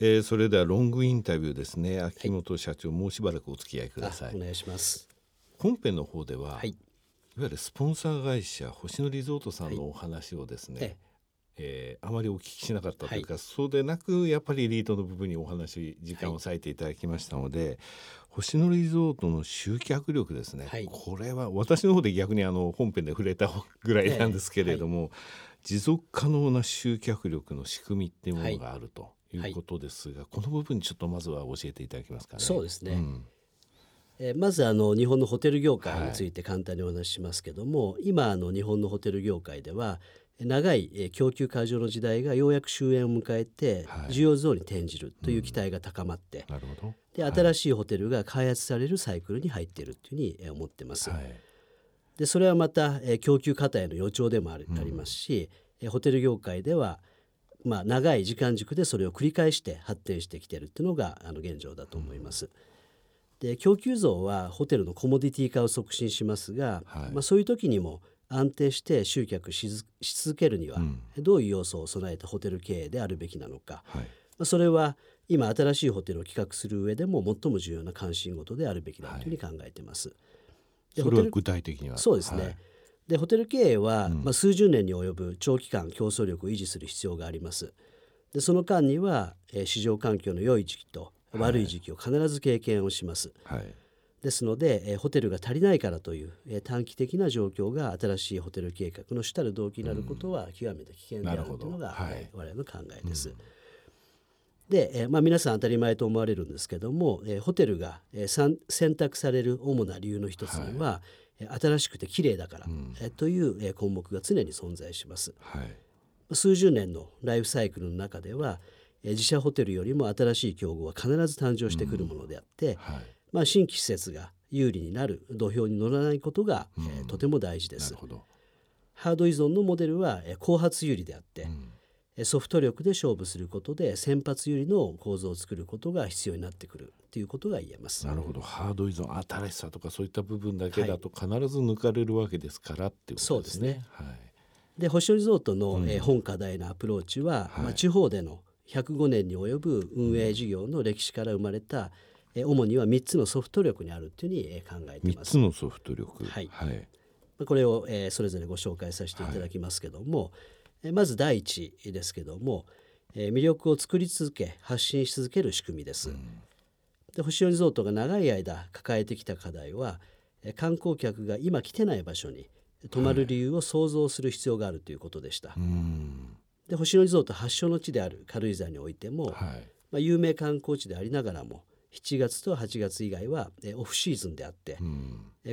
えー、それではロングインタビューですね。秋元社長、はい、もうしばらくお付き合いください。お願いします。本編の方では、はい、いわゆるスポンサー会社星野リゾートさんのお話をですね、はい、えー、あまりお聞きしなかったというか、はい、そうでなくやっぱりエリートの部分にお話時間を割いていただきましたので、星野リゾートの集客力ですね、これは私の方で逆にあの本編で触れたぐらいなんですけれども、持続可能な集客力の仕組みっていうものがあると。いうことですが、はい、この部分ちょっとまずは教えていただけますかね。そうですね、うん、えまずあの日本のホテル業界について簡単にお話ししますけども、はい、今あの日本のホテル業界では長い供給過剰の時代がようやく終焉を迎えて需要増に転じるという期待が高まって、なるほど。で新しいホテルが開発されるサイクルに入っているというふうに思ってます。はい、でそれはまた供給過への予兆でもありますし、ホテル業界ではまあ、長い時間軸でそれを繰り返して発展してきてるっていうのがあの現状だと思います。で供給増はホテルのコモディティ化を促進しますが、はい、まあ、そういう時にも安定して集客し続けるには、どういう要素を備えたホテル経営であるべきなのか、はい、まあ、それは今新しいホテルを企画する上でも最も重要な関心事であるべきだというふうに考えています。はい、それは具体的には。そうですね、でホテル経営は、うん、まあ、数十年に及ぶ長期間競争力を維持する必要があります。でその間には、えー、市場環境の良い時期と悪い時期を必ず経験をします。はい、ですので、えー、ホテルが足りないからという、えー、短期的な状況が新しいホテル計画の主たる動機になることは極めて危険であるというのが、はい、我々の考えです。うん。で、えーまあ、皆さん当たり前と思われるんですけども、えー、ホテルが、えー、選択される主な理由の一つには、はい、新しくて綺麗だから、うん、えという、え項目が常に存在します。はい、数十年のライフサイクルの中では、え自社ホテルよりも新しい競合は必ず誕生してくるものであって、うん。はい、まあ、新規施設が有利になる土俵に乗らないことが、うん、えとても大事です。ハード依存のモデルは、え後発有利であって、うんソフト力で勝負することで先発有利の構造を作ることが必要になってくるということが言えます。なるほど。ハード依存新しさとかそういった部分だけだと必ず抜かれるわけですからっていうことですね。はい、そうですね、はい、で星野リゾートの、本課題のアプローチは、はい、まあ、地方での105年に及ぶ運営事業の歴史から生まれた、え主には3つのソフト力にあるというふうに考えています。3つのソフト力。はい、はい。これを、えー、それぞれご紹介させていただきますけども、まず第一ですけども、え魅力を作り続け発信し続ける仕組みです。で星野リゾートが長い間抱えてきた課題は観光客が今来てない場所に泊まる理由を想像する必要があるということでした。はい、で星野リゾート発祥の地である軽井沢においても、はい、まあ、有名観光地でありながらも7月と8月以外はオフシーズンであって、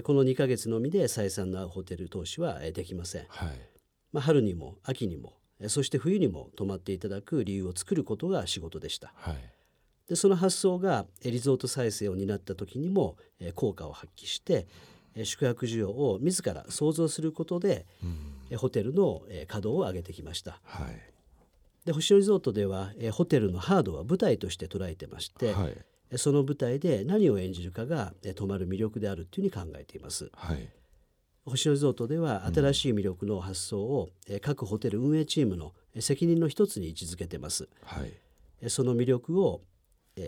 この2か月のみで採算の合うホテル投資はできません。はいまあ、春にも秋にもそして冬にも泊まっていただく理由を作ることが仕事でした。はい、でその発想がリゾート再生を担った時にも効果を発揮して宿泊需要を自ら創造することで、うん、ホテルの稼働を上げてきました。はい、で星野リゾートではホテルのハードは舞台として捉えてまして、はい、その舞台で何を演じるかが泊まる魅力であるというふうに考えています。はい星野リゾートでは新しい魅力の発想を、各ホテル運営チームの責任の一つに位置づけてます。はい、その魅力を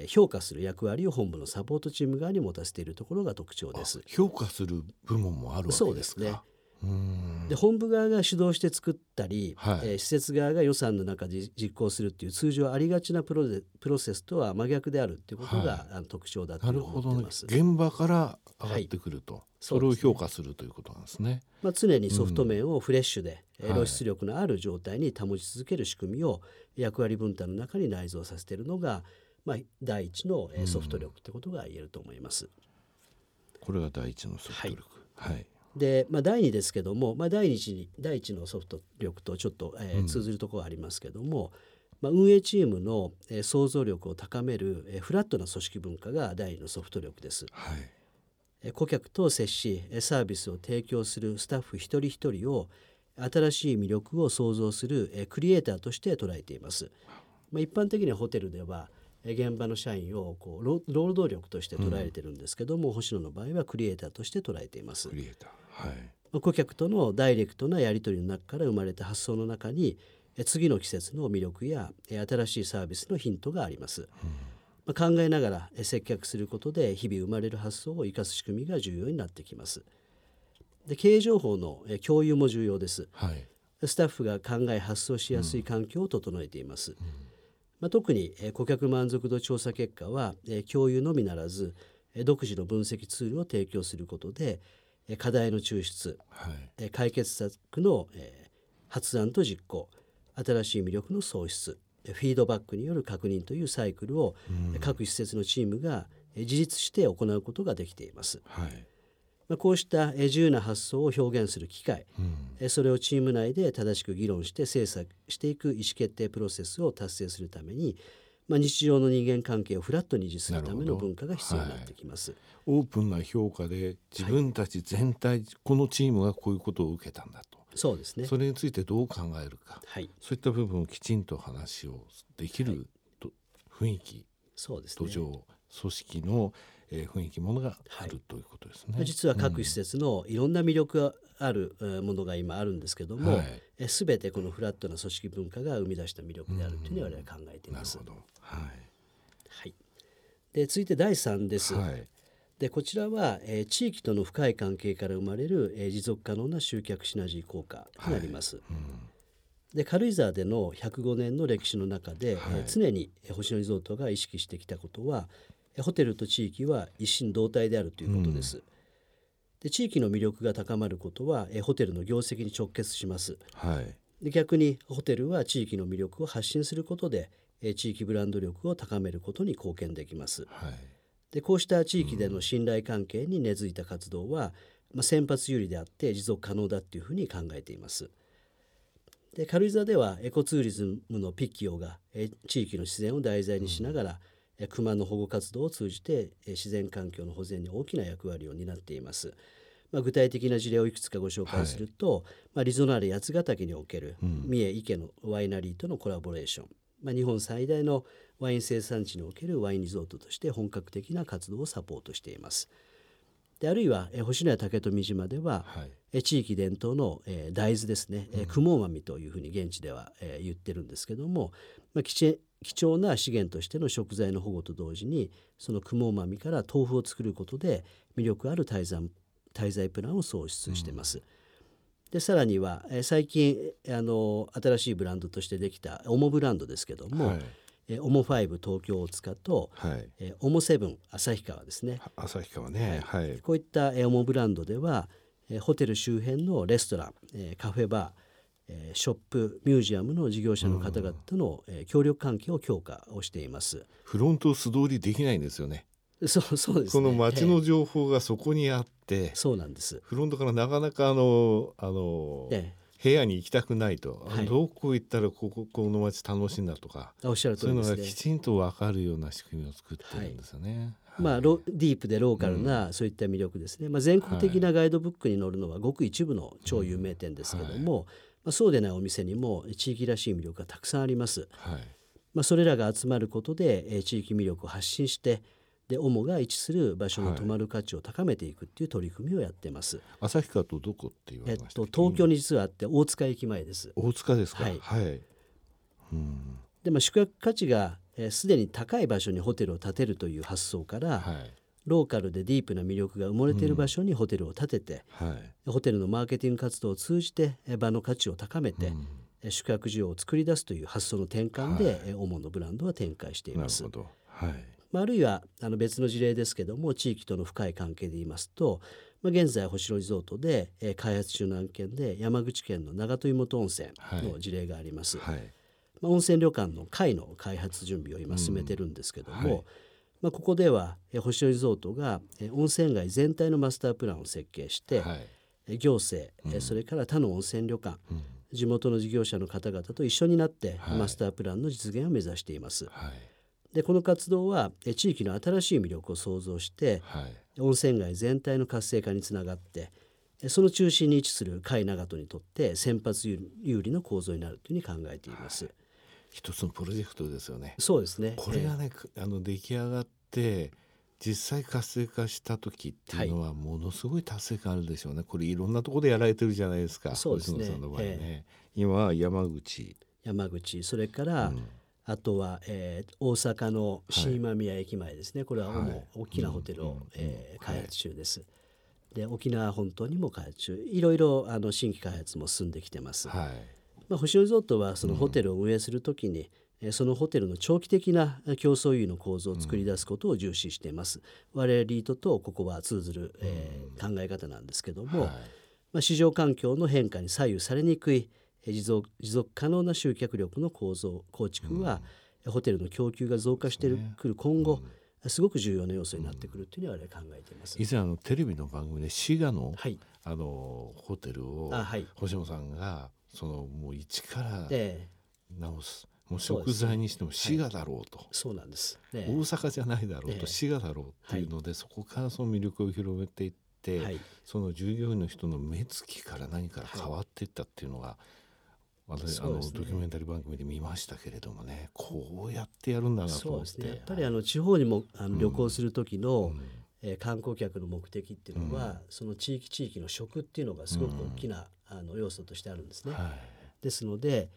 評価する役割を本部のサポートチーム側に持たせているところが特徴です。評価する部門もあるわけですか。そうですね。で本部側が主導して作ったり、はい、えー、施設側が予算の中で実行するっていう通常ありがちなプロプロセスとは真逆であるっていうことが、はい、あの特徴だと思ってます、ね、現場から上がってくると、はい、それを評価するということなんですね。まあ、常にソフト面をフレッシュで、うん、露出力のある状態に保ち続ける仕組みを役割分担の中に内蔵させているのが、まあ、第一のソフト力ってことが言えると思います。うん、これが第一のソフト力、はいで、まあ、第2ですけども、まあ、第1に第1のソフト力とちょっと、えー、通ずるところがありますけども、まあ、運営チームの、えー、想像力を高める、えー、フラットな組織文化が第2のソフト力です。はい、えー、顧客と接しサービスを提供するスタッフ一人一人を新しい魅力を創造する、えー、クリエイターとして捉えています。まあ、一般的にはホテルでは現場の社員をこう労働力として捉えてるんですけども、うん、星野の場合はクリエイターとして捉えています。クリエイターはい、顧客とのダイレクトなやり取りの中から生まれた発想の中に次の季節の魅力や新しいサービスのヒントがあります。うんまあ、考えながら接客することで日々生まれる発想を生かす仕組みが重要になってきます。で経営情報の共有も重要です。はい、スタッフが考え発想しやすい環境を整えています。うん、まあ、特に顧客満足度調査結果は共有のみならず独自の分析ツールを提供することで課題の抽出、はい、解決策の発案と実行新しい魅力の創出フィードバックによる確認というサイクルを各施設のチームが自立して行うことができています。はいまあ、こうした自由な発想を表現する機会、うん、それをチーム内で正しく議論して精査していく意思決定プロセスを達成するために、まあ、日常の人間関係をフラットに維持するための文化が必要になってきます、はい、オープンな評価で自分たち全体、はい、このチームがこういうことを受けたんだと。そうですね。それについてどう考えるか、はい、そういった部分をきちんと話をできると、雰囲気そうです、ね、土壌組織の、えー、雰囲気ものがある、ということですね。実は各施設のいろんな魅力があるものが今あるんですけども、はい、え全てこのフラットな組織文化が生み出した魅力であるというふうに我々は考えています。はい、はい、で続いて第3です。はい。でこちらは、えー、地域との深い関係から生まれる、えー、持続可能な集客シナジー効果となります。はい。うん、で軽井沢での105年の歴史の中で、はい、えー、常に星野リゾートが意識してきたことはホテルと地域は一心同体であるということです。うん、で地域の魅力が高まることはえホテルの業績に直結します。はい、で逆にホテルは地域の魅力を発信することでえ地域ブランド力を高めることに貢献できます。はいでこうした地域での信頼関係に根付いた活動は、まあ、先発有利であって持続可能だっていうふうに考えています。で軽井沢ではエコツーリズムのピッキオがえ地域の自然を題材にしながら、うん、熊の保護活動を通じて自然環境の保全に大きな役割を担っています。まあ、具体的な事例をいくつかご紹介すると、はい、まあ、リゾナーレ八ヶ岳における三重池のワイナリーとのコラボレーション、まあ、日本最大のワイン生産地におけるワインリゾートとして本格的な活動をサポートしています。であるいはえ星野や竹富島では、はい、え地域伝統の、え大豆ですね、え雲豆というふうに現地では、え言ってるんですけども、まあ、貴重な資源としての食材の保護と同時にその雲豆から豆腐を作ることで魅力ある滞在滞在プランを創出してます。うんでさらには、え最近あの新しいブランドとしてできたオモブランドですけども、はい。えオモファイブ東京大塚と、はい。えオモセブン旭川ですね。旭川ね、はい、こういったえオモブランドではえホテル周辺のレストランえカフェバーえショップミュージアムの事業者の方々との、え協力関係を強化をしています。フロント素通りできないんですよね。そうそうです、ね、この街の情報がそこにあって、そうなんです。フロントからなかなかあのあの、ええ。部屋に行きたくないと、はい、どこ行ったらこここの街楽しいんだとかおっしゃる通りね、そういうのがきちんと分かるような仕組みを作ってるんですよね。はい、まあ、ロディープでローカルなそういった魅力ですね、うん、まあ、全国的なガイドブックに載るのはごく一部の超有名店ですけども、うんはい、まあ、そうでないお店にも地域らしい魅力がたくさんあります。まあ、それらが集まることで地域魅力を発信してで主が位置する場所の泊まる価値を高めていくっていう取り組みをやってます。旭川とどこって言われました、えっと、東京に実はあって大塚駅前です。大塚ですか？はい。はい、うんでも宿泊価値がすで、に高い場所にホテルを建てるという発想から、はい、ローカルでディープな魅力が埋もれている場所にホテルを建てて、うんはい、ホテルのマーケティング活動を通じて場の価値を高めて、うん、宿泊需要を作り出すという発想の転換で、はい、主のブランドは展開しています。なるほど。はい。まあ、あるいはあの別の事例ですけども地域との深い関係で言いますと、まあ、現在星野リゾートで、えー、開発中の案件で山口県の長門本温泉の事例があります。はい、まあ、温泉旅館の会の開発準備を今進めてるんですけども、うんはい、まあ、ここでは、えー、星野リゾートが、えー、温泉街全体のマスタープランを設計して、はい、行政、うん、それから他の温泉旅館、うん。地元の事業者の方々と一緒になって、マスタープランの実現を目指しています。はい。でこの活動は地域の新しい魅力を創造して、はい、温泉街全体の活性化につながってその中心に位置する甲斐長門にとって先発有利の構造になるというふうに考えています。はい、一つのプロジェクトですよね。そうですね。これがね、えー、あの出来上がって実際活性化した時っていうのはものすごい達成感あるでしょうね。これいろんなところでやられてるじゃないですか。そうですね。ねえー、今は山口山口それから、あとは、えー、大阪の新今宮駅前ですね、はい、これは主、に大きなホテルを、えー、開発中です。で沖縄本島にも開発中いろいろあの新規開発も進んできてます。はいまあ、星野リゾートはそのホテルを運営するときに、うん、そのホテルの長期的な競争優位の構造を作り出すことを重視しています。うん、我々リートとここは通ずる、えー、考え方なんですけども、はい、まあ、市場環境の変化に左右されにくい持続持続可能な集客力の構造構築は、うん、ホテルの供給が増加してくる今後、すごく重要な要素になってくるというのは考えています。以前あのテレビの番組で滋賀の、はい、あのホテルを、はい、星野さんがそのもう一から直す。もう食材にしても滋賀だろうと、そうなんです、大阪じゃないだろうと、滋賀だろうっていうので、そこからその魅力を広めていって、その従業員の人の目つきから何から変わっていったっていうのが、私、ね、あのドキュメンタリー番組で見ましたけれどもねこうやってやるんだなと思って、ね、やっぱりあの地方にもあの旅行する時の、うん、えー、観光客の目的っていうのは、うん、その地域地域の食っていうのがすごく大きな、うん、あの要素としてあるんですね。はい、ですので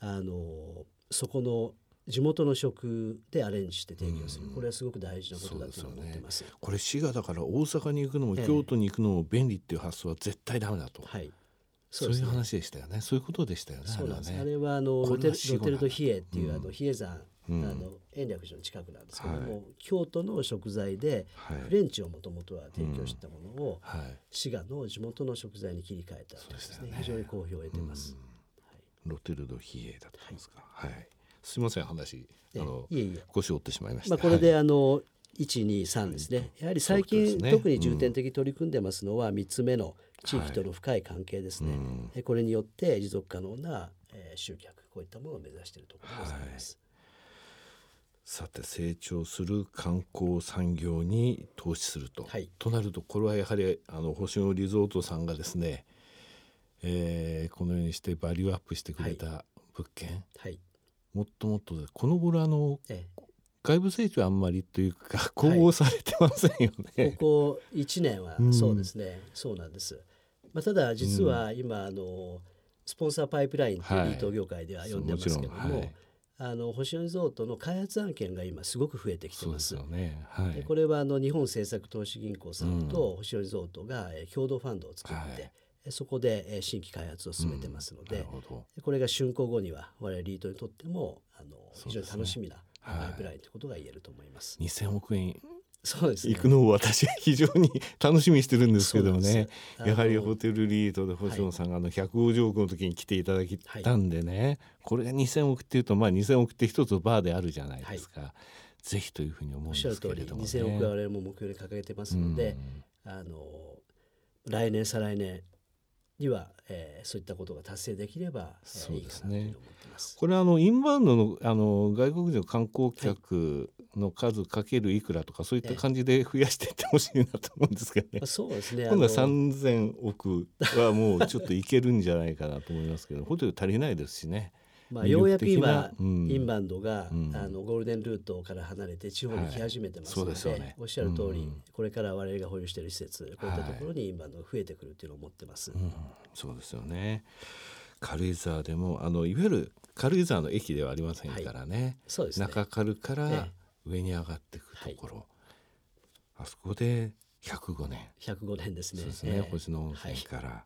あのそこの地元の食でアレンジして提供する、これはすごく大事なことだと思ってます、ね、これ滋賀だから大阪に行くのも京都に行くのも便利っていう発想は絶対ダメだと。はい。そういう話でしたよね。そういうことでしたよね。そうなんです。あれはあのロテルドヒエっていう、あの比叡山、あの延暦寺の近くなんですけども、京都の食材でフレンチをもともとは提供したものを、滋賀の地元の食材に切り替えたですね。非常に好評を得てます。ロテルドヒエだったんですか。はい。すみません話あのいえいえ。腰折ってしまいました。まあこれであの123ですね。やはり最近、特に重点的に取り組んでますのは3つ目の地域との深い関係ですね、はい、これによって持続可能な、えー、集客こういったものを目指しているところでございます。はいさて成長する観光産業に投資すると、はい、となるとこれはやはりあの星野リゾートさんがですね、えー、このようにしてバリューアップしてくれた物件、はい、もっともっとこの頃あの、ええ、外部成長あんまりというか 統合されてませんよね、はい、ここ1年はそうですね、うん、そうなんです。まあ、ただ実は今、あのスポンサーパイプラインってい。うー業界では呼んでますけども、はい、あの星野リゾートの開発案件が今すごく増えてきてます。すね。はい、これはあの日本政策投資銀行さんと星野リゾートが共同ファンドを作って、はい、そこで新規開発を進めてますので、うん、これが竣工後には我々リートにとってもあの非常に楽しみなパイプラインということが言えると思います。2000億円そうです、ね、行くのを私は非常に楽しみにしてるんですけどもね。やはりホテルリートで星野さんがあの150億の時に来ていただきたんでね、はい、これが2,000億っていうとまあ2,000億って一つバーであるじゃないですか、はい、ぜひというふうに思うんですけれども、ね、2,000億我々も目標に掲げてますので、あの来年再来年には、えー、そういったことが達成できれば、そうですね、い。これあのインバウンドのあの外国人の観光客の数かけるいくらとかそういった感じで増やしていってほしいなと思うんですけどね。そうですね。今度は3,000億はもうちょっといけるんじゃないかなと思いますけどホテル足りないですしね。まあ、ようやく今、うん、インバウンドが、うん、あのゴールデンルートから離れて地方に来始めてますのではい。でね、おっしゃる通り、うん、これから我々が保有している施設こういったところにインバウンドが増えてくるというのを思ってます。そうですよね。軽井沢でもあのいわゆる軽井沢の駅ではありませんからね。はい、そうですね。中軽から上に上がっていくところ、はい、あそこで105年。105年ですね。ですね、えー、星野温泉から、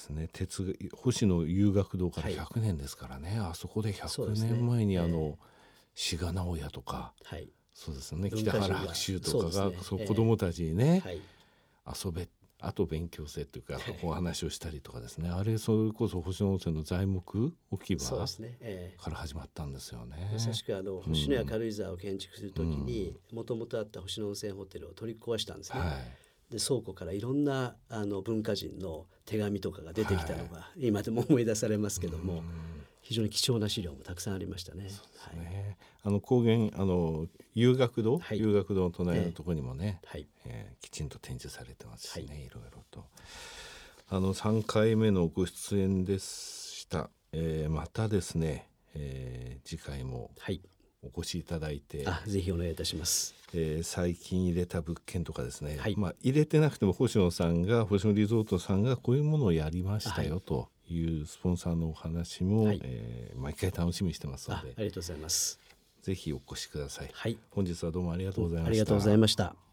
ですね。鉄星野遊学堂から100年ですからね、はい、あそこで100年前にあの、志賀直哉とか、はい、そうですね。北原白秋とかがそう、ね、子供たちにね、はい、遊べあと勉強せというか、お話をしたりとかですね。あれそれこそ星野温泉の材木置き場から始まったんですよね。まさしくあの星野や軽井沢を建築するときにもともとあった星野温泉ホテルを取り壊したんですね。はいで倉庫からいろんなあの文化人の手紙とかが出てきたのが、はい、今でも思い出されますけども、非常に貴重な資料もたくさんありましたね。ね。はい、あの高原あの遊学堂、はい、遊学堂の隣のところにもね、はい。えー、きちんと展示されてますしね、はい、いろいろと。あの3回目のご出演でした。えー、またですね、えー、次回も、はいお越しいただいてあぜひお願いいたします、えー、最近入れた物件とかですね、はい、まあ、入れてなくても星野さんが星野リゾートさんがこういうものをやりましたよというスポンサーのお話も、はい、えー、毎回楽しみにしてますのでありがとうございます。ぜひお越しください、はい、本日はどうもありがとうございました、ありがとうございました